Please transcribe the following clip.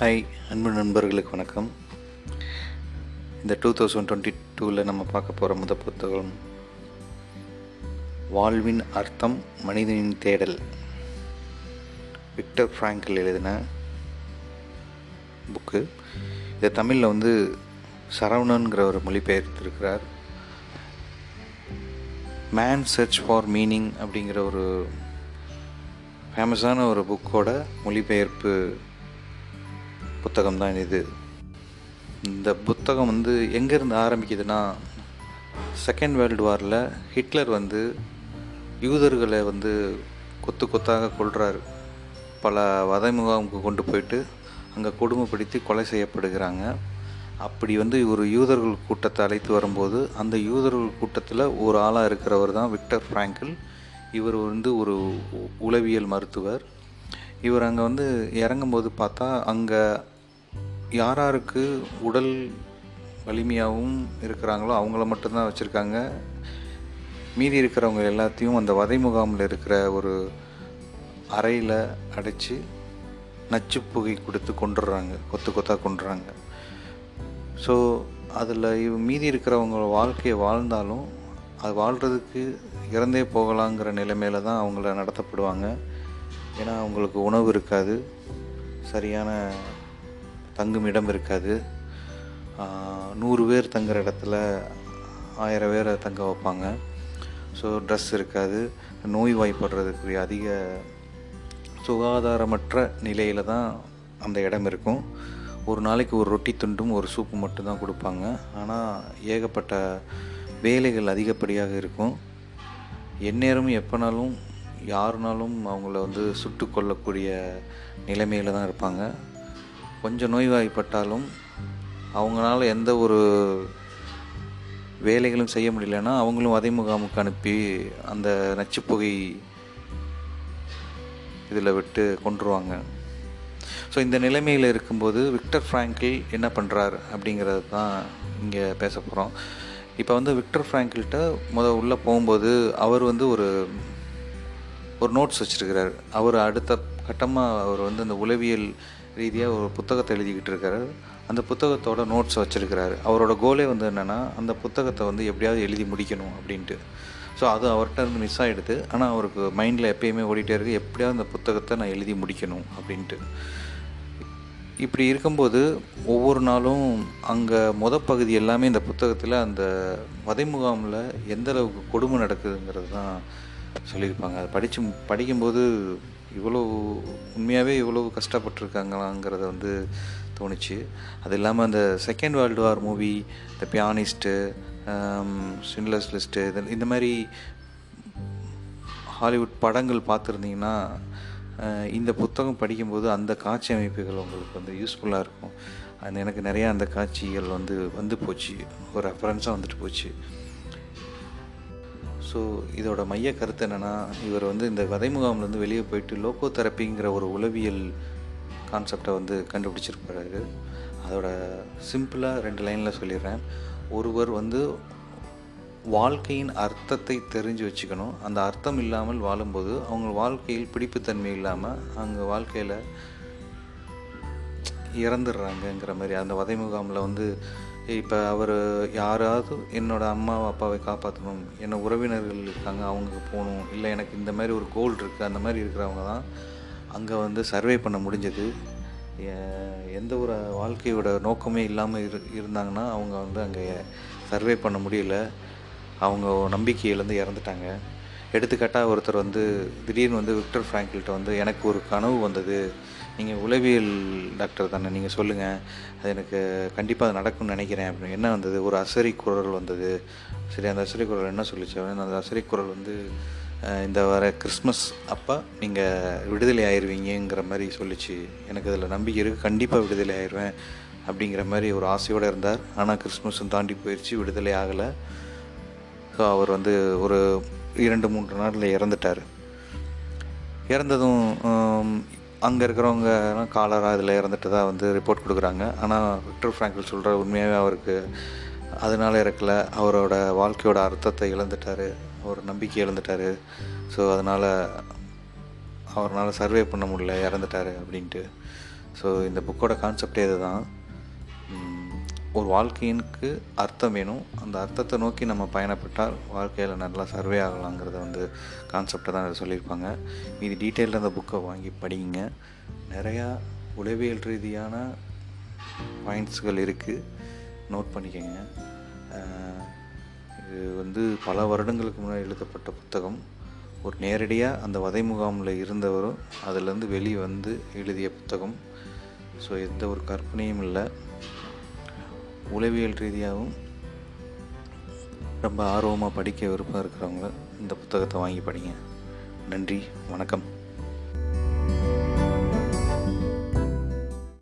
Hi அன்பு நண்பர்களுக்கு வணக்கம். இந்த டூ தௌசண்ட் டுவெண்ட்டி டூவில் நம்ம பார்க்க போகிற முத புத்தகம் வாழ்வின் அர்த்தம் மனிதனின் தேடல் விக்டர் ஃப்ராங்கில் எழுதின புக்கு. இதை தமிழில் வந்து சரவணன்கிற ஒரு மொழிபெயர்த்திருக்கிறார். மேன் சர்ச் ஃபார் மீனிங் அப்படிங்கிற ஒரு ஃபேமஸான ஒரு புக்கோட மொழிபெயர்ப்பு புத்தகம் தான் இது. இந்த புத்தகம் வந்து எங்கேருந்து ஆரம்பிக்குதுன்னா செகண்ட் வேர்ல்டு வாரில் ஹிட்லர் வந்து யூதர்களை வந்து கொத்து கொத்தாக கொள்கிறாரு பல வதைமுகாமுக்கு கொண்டு போயிட்டு அங்கே கொடுமைப்படுத்தி கொலை செய்யப்படுகிறாங்க. அப்படி வந்து ஒரு யூதர்கள் கூட்டத்தை அழைத்து வரும்போது அந்த யூதர்கள் கூட்டத்தில் ஒரு ஆளாக இருக்கிறவர் தான் விக்டர் ஃப்ராங்கிள். இவர் வந்து ஒரு உளவியல் மருத்துவர். இவர் அங்கே வந்து இறங்கும்போது பார்த்தா அங்கே யார் யாருக்கு உடல் வலிமையாகவும் இருக்கிறாங்களோ அவங்கள மட்டும்தான் வச்சுருக்காங்க. மீதி இருக்கிறவங்க எல்லாத்தையும் அந்த வதை முகாமில் இருக்கிற ஒரு அறையில் அடைச்சி நச்சு புகை கொடுத்து கொண்டுடுறாங்க கொத்து கொத்தாக கொண்டுறாங்க ஸோ அதில் இவ மீதி இருக்கிறவங்க வாழ்க்கையை வாழ்ந்தாலும் அது வாழ்கிறதுக்கு இறந்தே போகலாங்கிற நிலைமையில தான் அவங்கள நடத்தப்படுவாங்க. ஏன்னா அவங்களுக்கு உணவு இருக்காது. சரியான தங்கும் இடம் இருக்காது. நூறு பேர் தங்குற இடத்துல ஆயிரம் பேரை தங்க வைப்பாங்க. ஸோ ட்ரெஸ் இருக்காது. நோய் வாய்ப்படுறதுக்குரிய அதிக சுகாதாரமற்ற நிலையில் தான் அந்த இடம் இருக்கும். ஒரு நாளைக்கு ஒரு ரொட்டி துண்டும் ஒரு சூப்பு மட்டும்தான் கொடுப்பாங்க. ஆனால் ஏகப்பட்ட வேலைகள் அதிகப்படியாக இருக்கும். எந்நேரமும் எப்போனாலும் யாருனாலும் அவங்கள வந்து சுட்டு கொல்லக்கூடிய நிலைமையில் தான் இருப்பாங்க. கொஞ்சம் நோய்வாய்ப்பட்டாலும் அவங்களால எந்த ஒரு வேலைகளும் செய்ய முடியலன்னா அவங்களும் வதை முகாமுக்கு அனுப்பி அந்த நச்சுப்புகை இதில் விட்டு கொண்டுருவாங்க ஸோ இந்த நிலைமையில் இருக்கும்போது விக்டர் ஃப்ராங்கில் என்ன பண்ணுறார் அப்படிங்கிறது தான் இங்கே பேச போகிறோம் இப்போ வந்து விக்டர் ஃப்ராங்கில்கிட்ட முத உள்ளே போகும்போது அவர் வந்து ஒரு ஒரு நோட்ஸ் வச்சுருக்கிறார். அவர் அடுத்த கட்டமாக அவர் வந்து அந்த உளவியல் ரீதியாக ஒரு புத்தகத்தை எழுதிக்கிட்டு இருக்காரு. அந்த புத்தகத்தோட நோட்ஸ் வச்சுருக்கிறாரு. அவரோட கோலே வந்து என்னென்னா அந்த புத்தகத்தை வந்து எப்படியாவது எழுதி முடிக்கணும் அப்படின்ட்டு. ஸோ அது அவர்கிட்ட இருந்து மிஸ் ஆகிடுது ஆனால் அவருக்கு மைண்டில் எப்பயுமே ஓடிட்டே இருக்கு. எப்படியாவது அந்த புத்தகத்தை நான் எழுதி முடிக்கணும் அப்படின்ட்டு. இப்படி இருக்கும்போது ஒவ்வொரு நாளும் அங்கே முத பகுதி எல்லாமே இந்த புத்தகத்தில் அந்த வதை முகாமில் எந்த அளவுக்கு கொடுமை நடக்குதுங்கிறது தான் சொல்லியிருப்பாங்க. அதை படித்து படிக்கும்போது இவ்வளோ உண்மையாகவே இவ்வளோ கஷ்டப்பட்டிருக்காங்களாங்கிறத வந்து தோணுச்சு. அது இல்லாமல் அந்த செகண்ட் வேர்ல்டு வார் மூவி இந்த பியானிஸ்ட்டு ஸ்வின்லஸ் லிஸ்ட்டு இந்த மாதிரி ஹாலிவுட் படங்கள் பார்த்துருந்தீங்கன்னா இந்த புத்தகம் படிக்கும்போது அந்த காட்சி அமைப்புகள் உங்களுக்கு வந்து யூஸ்ஃபுல்லாக இருக்கும். அது எனக்கு நிறையா அந்த காட்சிகள் வந்து வந்து போச்சு. ஒரு ரெஃபரன்ஸாக வந்துட்டு போச்சு. ஸோ இதோட மைய கருத்து என்னென்னா இவர் வந்து இந்த வதை முகாம்லேருந்து வெளியே போயிட்டு லோகோ தெரப்பிங்கிற ஒரு உளவியல் கான்செப்டை வந்து கண்டுபிடிச்சிருப்பாரு அதோட சிம்பிளாக ரெண்டு லைனில் சொல்லிடுறேன். ஒருவர் வந்து வாழ்க்கையின் அர்த்தத்தை தெரிஞ்சு வச்சுக்கணும். அந்த அர்த்தம் இல்லாமல் வாழும்போது அவங்க வாழ்க்கையில் பிடிப்புத்தன்மை இல்லாமல் அவங்க வாழ்க்கையில் இறந்துடுறாங்கங்கிற மாதிரி அந்த வதை முகாமில் வந்து இப்போ அவர் யாராவது என்னோடய அம்மா அப்பாவை காப்பாற்றணும் என்ன உறவினர்கள் இருக்காங்க அவங்க போகணும் இல்லை எனக்கு இந்த மாதிரி ஒரு கோல் இருக்குது அந்த மாதிரி இருக்கிறவங்க தான் அங்கே வந்து சர்வே பண்ண முடிஞ்சது. எந்த ஒரு வாழ்க்கையோட நோக்கமே இல்லாமல் இரு இருந்தாங்கன்னா அவங்க வந்து அங்கே சர்வே பண்ண முடியல. அவங்க நம்பிக்கையிலேருந்து இறந்துட்டாங்க. எடுத்துக்காட்டாக ஒருத்தர் வந்து திடீர்னு வந்து விக்டர் ஃப்ராங்கில்கிட்ட வந்து எனக்கு ஒரு கனவு வந்தது. நீங்கள் உளவியல் டாக்டர் தானே நீங்கள் சொல்லுங்கள் அது எனக்கு கண்டிப்பாக அது நடக்கும்னு நினைக்கிறேன். அப்படின்னு என்ன வந்தது? ஒரு அசரி குரல் வந்தது. சரி அந்த அசரி குரல் என்ன சொல்லிச்சு அப்படின்னு அந்த அசரி குரல் வந்து இந்த வர கிறிஸ்மஸ் அப்போ நீங்கள் விடுதலை ஆயிடுவீங்கிற மாதிரி சொல்லிச்சு. எனக்கு அதில் நம்பிக்கை இருக்குது கண்டிப்பாக விடுதலை ஆயிடுவேன் அப்படிங்கிற மாதிரி ஒரு ஆசையோடு இருந்தார். ஆனால் கிறிஸ்மஸும் தாண்டி போயிடுச்சு விடுதலை ஆகலை. ஸோ அவர் வந்து ஒரு இரண்டு மூன்று நாளில் இறந்துட்டார். இறந்ததும் அங்கே இருக்கிறவங்க காலரா இதில் இறந்துட்டு தான் வந்து ரிப்போர்ட் கொடுக்குறாங்க. ஆனால் விக்டர் ஃப்ராங்கில் சொல்கிற உண்மையாகவே அவருக்கு அதனால இறக்கலை. அவரோட வாழ்க்கையோட அர்த்தத்தை இழந்துட்டார். அவர் நம்பிக்கை இழந்துட்டார். ஸோ அதனால் அவரால் சர்வே பண்ண முடியல இறந்துட்டார் அப்படின்ட்டு. ஸோ இந்த புக்கோட கான்செப்டே இது தான் ஒரு வாழ்க்கையினுக்கு அர்த்தம் வேணும். அந்த அர்த்தத்தை நோக்கி நம்ம பயணப்பட்டால் வாழ்க்கையில் நல்லா சர்வே ஆகலாங்கிறத வந்து கான்செப்டை தான் இதில் சொல்லியிருப்பாங்க. மீதி டீட்டெயிலில் அந்த புக்கை வாங்கி படிங்க. நிறையா உளவியல் ரீதியான பாயிண்ட்ஸ்கள் இருக்குது நோட் பண்ணிக்கோங்க. இது வந்து பல வருடங்களுக்கு முன்னாடி எழுதப்பட்ட புத்தகம். ஒரு நேரடியாக அந்த வதை முகாமில் இருந்தவரும் அதிலேருந்து வெளியே வந்து எழுதிய புத்தகம். ஸோ எந்த ஒரு கற்பனையும் இல்லை. உளவியல் ரீதியாகவும் ரொம்ப ஆர்வமாக படிக்க விருப்பம் இருக்கிறவங்க இந்த புத்தகத்தை வாங்கி படிங்க. நன்றி வணக்கம்.